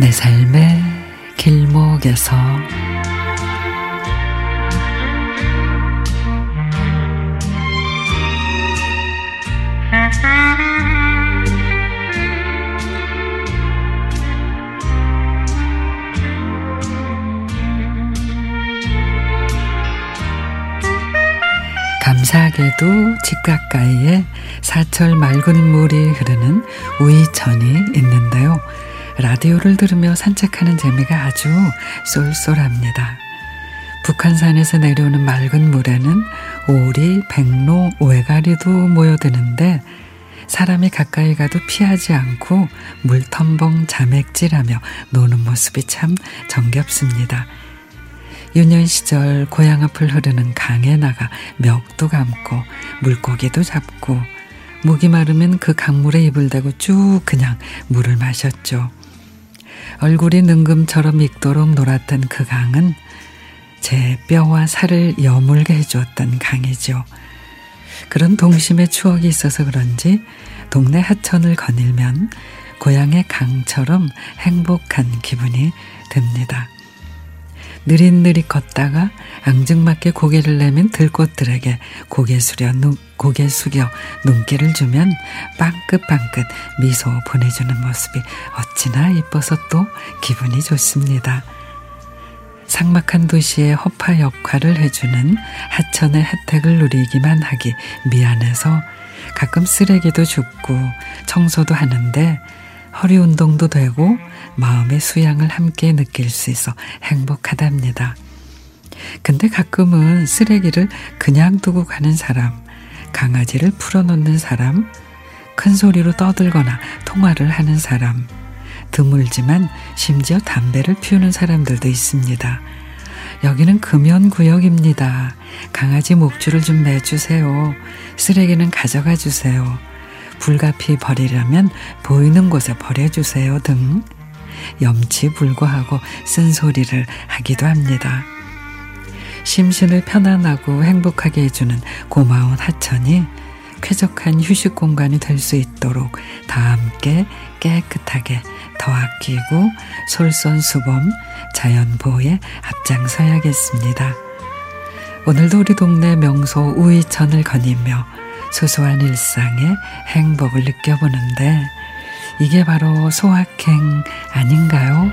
내 삶의 길목에서 감사하게도 집 가까이에 사철 맑은 물이 흐르는 우이천이 있는데요. 라디오를 들으며 산책하는 재미가 아주 쏠쏠합니다. 북한산에서 내려오는 맑은 물에는 오리, 백로, 오해가리도 모여드는데 사람이 가까이 가도 피하지 않고 물텀벙 자맥질하며 노는 모습이 참 정겹습니다. 유년 시절 고향 앞을 흐르는 강에 나가 멱도 감고 물고기도 잡고 목이 마르면 그 강물에 입을 대고 쭉 그냥 물을 마셨죠. 얼굴이 능금처럼 익도록 놀았던 그 강은 제 뼈와 살을 여물게 해주었던 강이죠. 그런 동심의 추억이 있어서 그런지 동네 하천을 거닐면 고향의 강처럼 행복한 기분이 듭니다. 느릿느릿 걷다가 앙증맞게 고개를 내민 들꽃들에게 고개 숙여, 눈, 고개 숙여 눈길을 주면 빵긋빵긋 미소 보내주는 모습이 어찌나 이뻐서 또 기분이 좋습니다. 삭막한 도시의 허파 역할을 해주는 하천의 혜택을 누리기만 하기 미안해서 가끔 쓰레기도 줍고 청소도 하는데 허리 운동도 되고 마음의 수양을 함께 느낄 수 있어 행복하답니다. 근데 가끔은 쓰레기를 그냥 두고 가는 사람, 강아지를 풀어놓는 사람, 큰 소리로 떠들거나 통화를 하는 사람, 드물지만 심지어 담배를 피우는 사람들도 있습니다. 여기는 금연구역입니다. 강아지 목줄을 좀 매주세요. 쓰레기는 가져가 주세요. 불가피 버리려면 보이는 곳에 버려주세요 등 염치 불구하고 쓴소리를 하기도 합니다. 심신을 편안하고 행복하게 해주는 고마운 하천이 쾌적한 휴식 공간이 될 수 있도록 다 함께 깨끗하게 더 아끼고 솔선수범 자연보호에 앞장서야겠습니다. 오늘도 우리 동네 명소 우이천을 거니며 소소한 일상의 행복을 느껴보는데 이게 바로 소확행 아닌가요?